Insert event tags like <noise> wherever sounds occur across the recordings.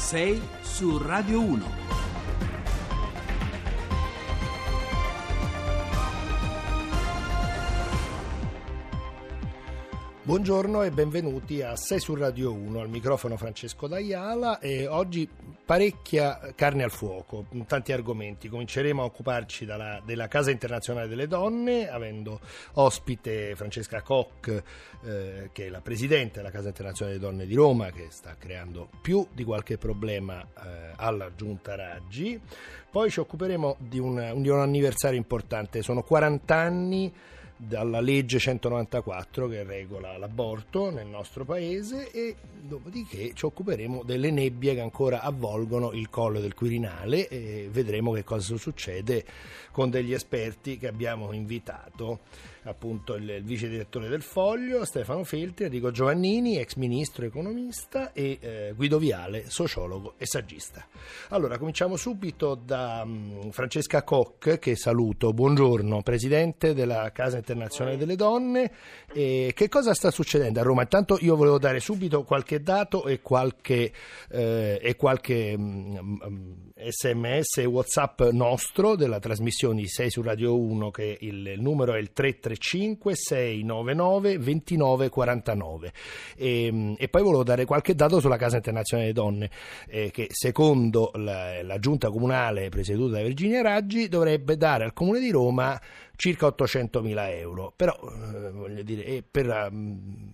6 su Radio 1. Buongiorno e benvenuti a 6 su Radio 1, al microfono Francesco D'Aiala e oggi parecchia carne al fuoco, tanti argomenti. Cominceremo a occuparci dalla, della Casa Internazionale delle Donne, avendo ospite Francesca Koch, eh, che è la Presidente della Casa Internazionale delle Donne di Roma, che sta creando più di qualche problema eh, alla Giunta Raggi. Poi ci occuperemo di un, di un anniversario importante, sono 40 anni dalla legge 194 che regola l'aborto nel nostro paese e dopodiché ci occuperemo delle nebbie che ancora avvolgono il collo del Quirinale e vedremo che cosa succede con degli esperti che abbiamo invitato appunto il, il vice direttore del Foglio, Stefano Feltri, Enrico Giovannini, ex ministro economista e eh, Guido Viale, sociologo e saggista. Allora, cominciamo subito da um, Francesca Koch, che saluto, buongiorno, presidente della Casa Internazionale delle Donne. E che cosa sta succedendo a Roma? Intanto io volevo dare subito qualche dato e qualche, eh, e qualche um, sms e whatsapp nostro della trasmissione 6 su Radio 1 che il, il numero è il 335 699 2949 e, e poi volevo dare qualche dato sulla Casa Internazionale delle Donne eh, che secondo la, la, giunta comunale presieduta da Virginia Raggi dovrebbe dare al Comune di Roma circa 800 mila euro però eh, voglio dire per um,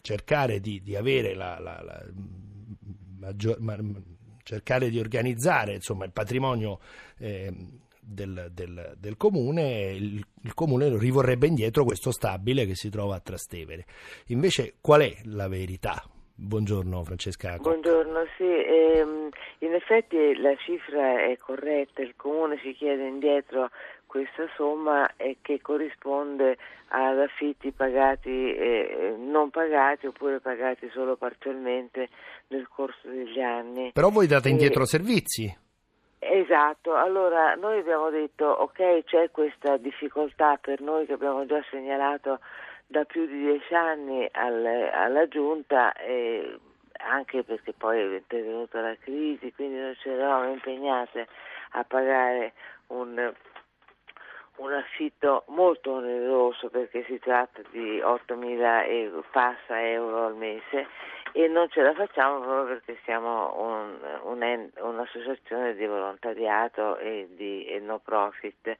cercare di, di avere la, la, la maggior, ma, cercare di organizzare insomma, il patrimonio eh, del, del, del, comune, il, il, comune rivorrebbe indietro questo stabile che si trova a Trastevere. Invece qual è la verità? Buongiorno Francesca. Buongiorno, sì, ehm, in effetti la cifra è corretta, il comune si chiede indietro questa somma che corrisponde ad affitti pagati e non pagati oppure pagati solo parzialmente nel corso degli anni. Però voi date indietro e... servizi. Esatto, allora noi abbiamo detto ok c'è questa difficoltà per noi che abbiamo già segnalato da più di dieci anni al, alla Giunta e anche perché poi è intervenuta la crisi, quindi noi ci eravamo impegnate a pagare un un affitto molto oneroso perché si tratta di 8.000 euro, passa euro al mese e non ce la facciamo proprio perché siamo un, un, un'associazione di volontariato e di e no profit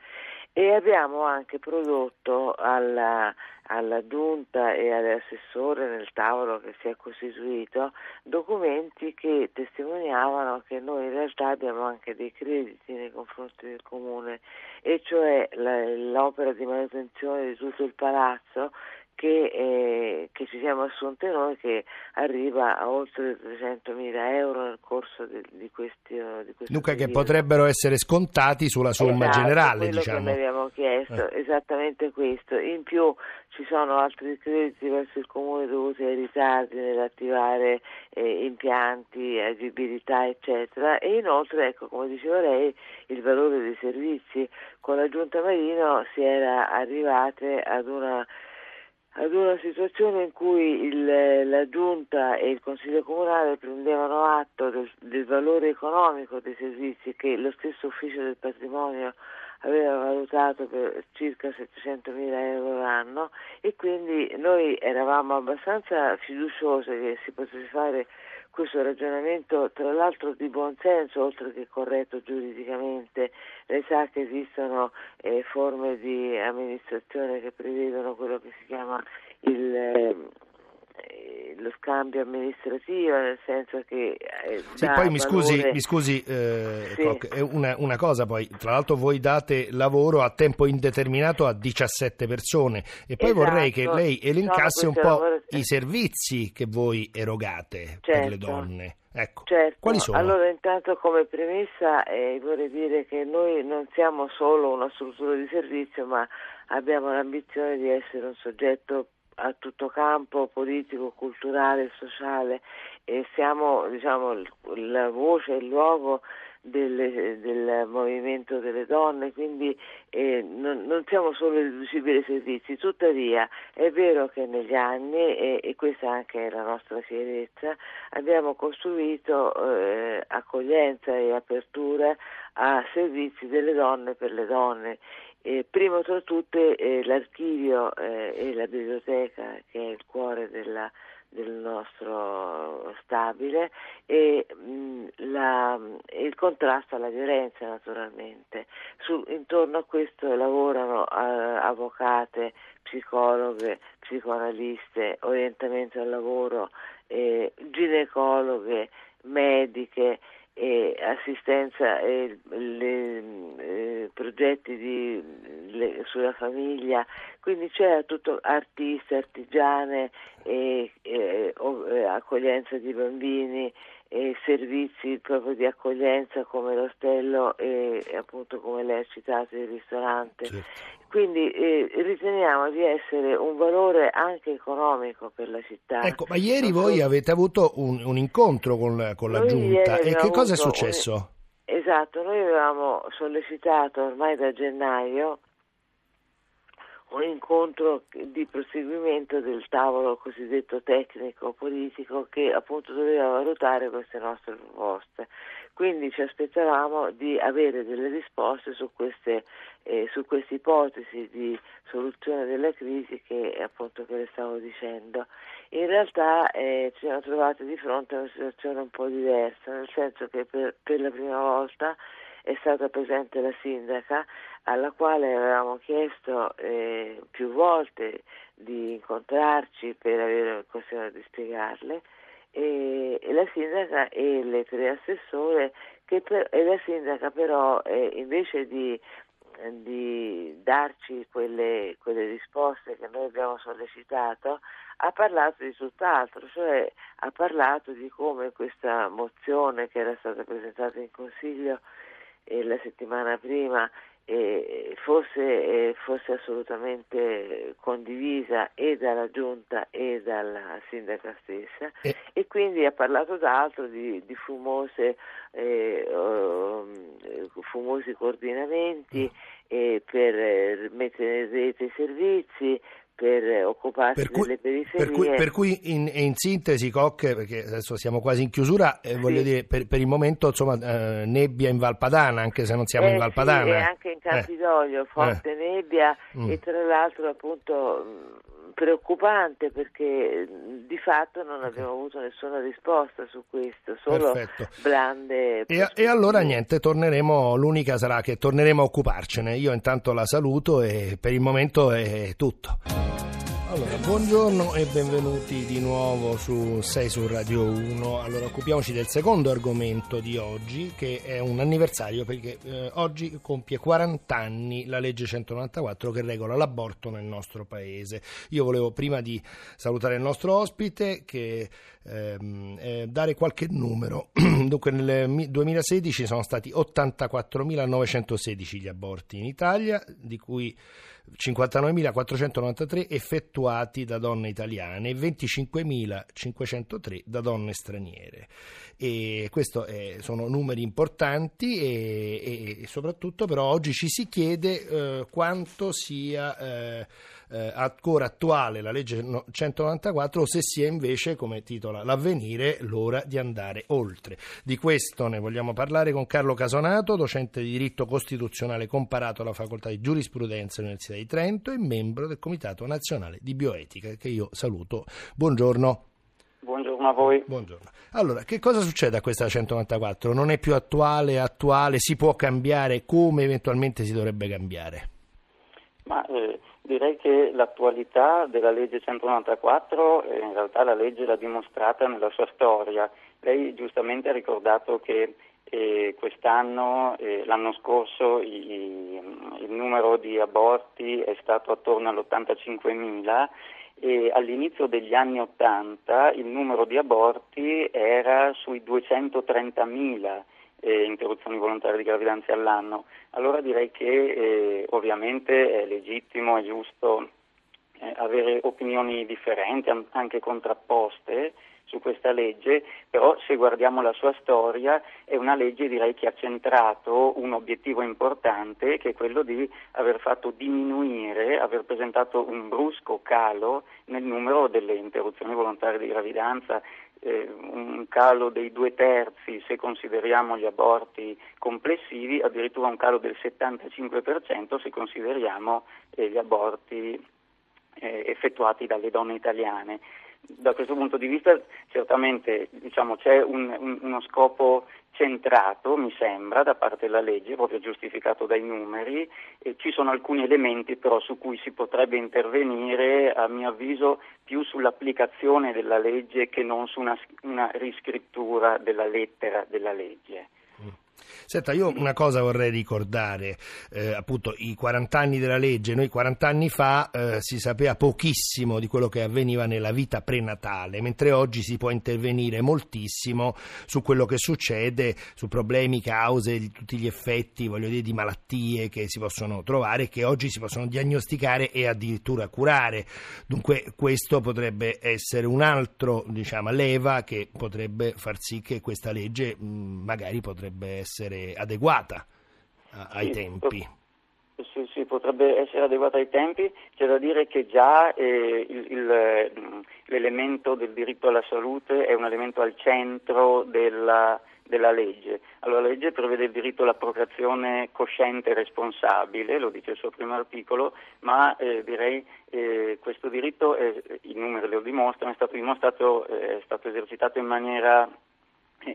e abbiamo anche prodotto alla, alla giunta e all'assessore nel tavolo che si è costituito documenti che testimoniavano che noi in realtà abbiamo anche dei crediti nei confronti del comune e cioè la, l'opera di manutenzione di tutto il palazzo che, eh, che, ci siamo assunte noi che arriva a oltre 300.000 euro nel corso di, di questi di Dunque che potrebbero essere scontati sulla somma esatto, generale diciamo. che abbiamo chiesto, eh. esattamente questo in più ci sono altri crediti verso il comune dovuti ai ritardi nell'attivare eh, impianti, agibilità eccetera e inoltre ecco come diceva lei il valore dei servizi con la giunta Marino si era arrivate ad una ad una situazione in cui il, la Giunta e il Consiglio Comunale prendevano atto del, del, valore economico dei servizi che lo stesso Ufficio del Patrimonio aveva valutato per circa 700 mila euro l'anno e quindi noi eravamo abbastanza fiduciose che si potesse fare questo ragionamento tra l'altro di buon senso oltre che corretto giuridicamente lei sa che esistono eh, forme di amministrazione che prevedono quello che si chiama il eh, lo scambio amministrativo, nel senso che... Eh, sì, poi mi scusi, mi scusi eh, sì. una, una, cosa poi, tra l'altro voi date lavoro a tempo indeterminato a 17 persone e poi esatto. vorrei che lei elencasse un po' lavoro... i servizi che voi erogate certo. per le certo. donne. Ecco, certo. quali sono? Allora intanto come premessa eh, vorrei dire che noi non siamo solo una struttura di servizio ma abbiamo l'ambizione di essere un soggetto a tutto campo politico, culturale, sociale e siamo diciamo, la voce, il luogo delle, del movimento delle donne, quindi eh, non, non, siamo solo riducibili ai servizi, tuttavia è vero che negli anni, e, e questa anche è la nostra fierezza, abbiamo costruito eh, accoglienza e apertura a servizi delle donne per le donne. Eh, primo tra tutte eh, l'archivio eh, e la biblioteca che è il cuore della del nostro stabile e mh, la, il contrasto alla violenza naturalmente. Su, intorno a questo lavorano eh, avvocate, psicologhe, psicoanaliste, orientamento al lavoro, ginecologhe, mediche e assistenza e le, progetti di, le, sulla famiglia, quindi c'è tutto artiste, artigiane, e, e, e, accoglienza di bambini, servizi proprio di accoglienza come l'ostello e, appunto come lei ha citato il ristorante. Certo. Quindi eh, riteniamo di essere un valore anche economico per la città. Ecco, ma ieri voi avete avuto un, un incontro con, con la giunta e che cosa è successo? Un... Esatto, noi avevamo sollecitato ormai da gennaio un incontro di proseguimento del tavolo cosiddetto tecnico politico che appunto doveva valutare queste nostre proposte. Quindi ci aspettavamo di avere delle risposte su queste, eh, su queste ipotesi di soluzione della crisi che appunto che le stavo dicendo. In realtà eh, ci siamo trovati di fronte a una situazione un po' diversa, nel senso che per, per la prima volta è stata presente la sindaca alla quale avevamo chiesto eh, più volte di incontrarci per avere occasione di spiegarle e, e, la sindaca e le tre assessore che per, e la sindaca però eh, invece di, di darci quelle, quelle, risposte che noi abbiamo sollecitato ha parlato di tutt'altro, cioè ha parlato di come questa mozione che era stata presentata in Consiglio eh, la settimana prima eh, fosse, eh, fosse, assolutamente condivisa e dalla giunta e dalla sindaca stessa e, quindi ha parlato d'altro di, di fumose, eh, um, fumosi coordinamenti mm. per mettere in rete i servizi per occuparsi per cui, delle periferie. Per cui, per cui in, in, sintesi, Cocche, perché adesso siamo quasi in chiusura, eh, sì. voglio dire, per, per, il momento insomma, eh, nebbia in Valpadana, anche se non siamo eh, in Valpadana. Sì, e anche in Campidoglio, eh. forte eh. nebbia mm. e tra l'altro appunto preoccupante perché di fatto non abbiamo avuto nessuna risposta su questo, solo Perfetto. blande. E, e, allora niente, torneremo, l'unica sarà che torneremo a occuparcene. Io intanto la saluto e per il momento è tutto. Allora, buongiorno e benvenuti di nuovo su 6 su Radio 1. Allora, occupiamoci del secondo argomento di oggi, che è un anniversario perché eh, oggi compie 40 anni la legge 194 che regola l'aborto nel nostro paese. Io volevo prima di salutare il nostro ospite che ehm, eh, dare qualche numero. <clears throat> Dunque, nel 2016 sono stati 84.916 gli aborti in Italia, di cui 59.493 effettuati da donne italiane e 25.503 da donne straniere. E questi eh, sono numeri importanti e, e, soprattutto però oggi ci si chiede eh, quanto sia eh, eh ancora attuale la legge 194 o se sia invece, come titola l'avvenire, l'ora di andare oltre. Di questo ne vogliamo parlare con Carlo Casonato, docente di diritto costituzionale comparato alla facoltà di giurisprudenza dell'Università di Trento e membro del Comitato Nazionale di Bioetica che io saluto. Buongiorno. Buongiorno a voi. Buongiorno. Allora, che cosa succede a questa 194? Non è più attuale, attuale, si può cambiare, come eventualmente si dovrebbe cambiare? Ma eh, direi che l'attualità della legge 194 eh, in realtà la legge l'ha dimostrata nella sua storia. Lei giustamente ha ricordato che eh, quest'anno, eh, l'anno scorso, i, il numero di aborti è stato attorno all'85.000 e all'inizio degli anni Ottanta il numero di aborti era sui 230.000 eh, interruzioni volontarie di gravidanza all'anno. Allora direi che eh, ovviamente è legittimo e giusto eh, avere opinioni differenti, anche contrapposte su questa legge, però se guardiamo la sua storia è una legge direi che ha centrato un obiettivo importante che è quello di aver fatto diminuire, aver presentato un brusco calo nel numero delle interruzioni volontarie di gravidanza, eh, un calo dei due terzi se consideriamo gli aborti complessivi, addirittura un calo del 75% se consideriamo eh, gli aborti eh, effettuati dalle donne italiane. Da questo punto di vista certamente diciamo, c'è un, un, uno scopo centrato, mi sembra, da parte della legge, proprio giustificato dai numeri, e ci sono alcuni elementi però su cui si potrebbe intervenire, a mio avviso, più sull'applicazione della legge che non su una, una riscrittura della lettera della legge. Senta, io una cosa vorrei ricordare, eh, appunto i 40 anni della legge, noi 40 anni fa eh, si sapeva pochissimo di quello che avveniva nella vita prenatale, mentre oggi si può intervenire moltissimo su quello che succede, su problemi, cause, di tutti gli effetti, voglio dire, di malattie che si possono trovare, che oggi si possono diagnosticare e addirittura curare. Dunque questo potrebbe essere un altro, diciamo, leva che potrebbe far sì che questa legge mh, magari potrebbe essere essere adeguata ai sì, tempi. Sì, sì, potrebbe essere adeguata ai tempi. C'è da dire che già eh, il, il, l'elemento del diritto alla salute è un elemento al centro della, della legge. Allora, la legge prevede il diritto alla procreazione cosciente e responsabile, lo dice il suo primo articolo, ma eh, direi eh, questo diritto, eh, i numeri lo dimostrano, è stato dimostrato, eh, è stato esercitato in maniera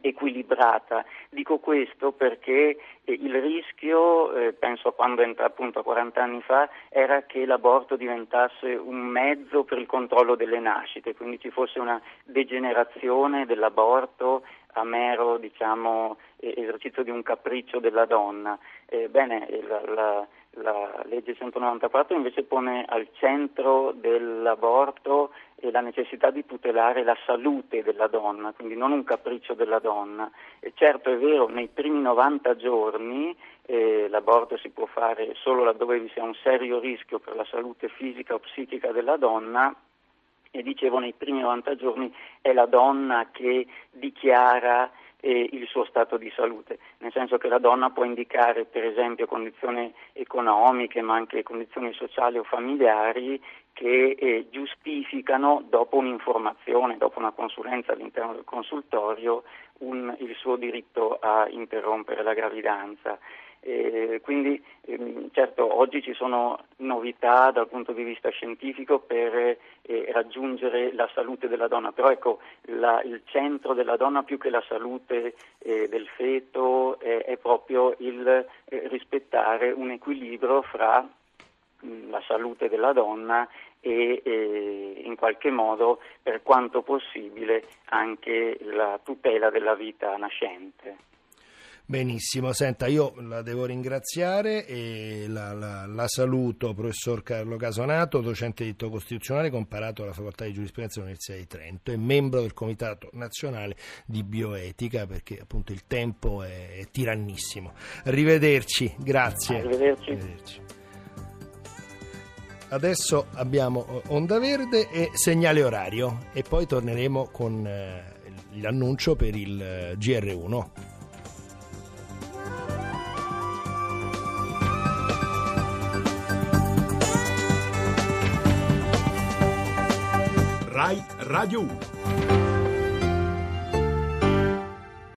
equilibrata. Dico questo perché eh, il rischio, eh, penso a quando entra appunto 40 anni fa, era che l'aborto diventasse un mezzo per il controllo delle nascite, quindi ci fosse una degenerazione dell'aborto a mero diciamo, esercizio di un capriccio della donna. Eh, bene, la, la, la legge 194 invece pone al centro dell'aborto la necessità di tutelare la salute della donna, quindi non un capriccio della donna. E certo è vero, nei primi 90 giorni eh, l'aborto si può fare solo laddove vi sia un serio rischio per la salute fisica o psichica della donna, e dicevo nei primi 90 giorni è la donna che dichiara eh, il suo stato di salute, nel senso che la donna può indicare per esempio condizioni economiche ma anche condizioni sociali o familiari che eh, giustificano dopo un'informazione, dopo una consulenza all'interno del consultorio un, il suo diritto a interrompere la gravidanza. Eh, quindi ehm, certo oggi ci sono novità dal punto di vista scientifico per eh, raggiungere la salute della donna, però ecco la, il centro della donna più che la salute eh, del feto è proprio il eh, rispettare un equilibrio fra la salute della donna e eh, in qualche modo per quanto possibile anche la tutela della vita nascente. Benissimo, senta, io la devo ringraziare e la, la, la, saluto, professor Carlo Casonato, docente di diritto costituzionale comparato alla Facoltà di Giurisprudenza dell'Università di Trento e membro del Comitato Nazionale di Bioetica perché appunto il tempo è, è tirannissimo. Arrivederci, grazie. Arrivederci. Arrivederci. Adesso abbiamo Onda Verde e segnale orario e poi torneremo con eh, l'annuncio per il eh, GR1. Rai Radio 1.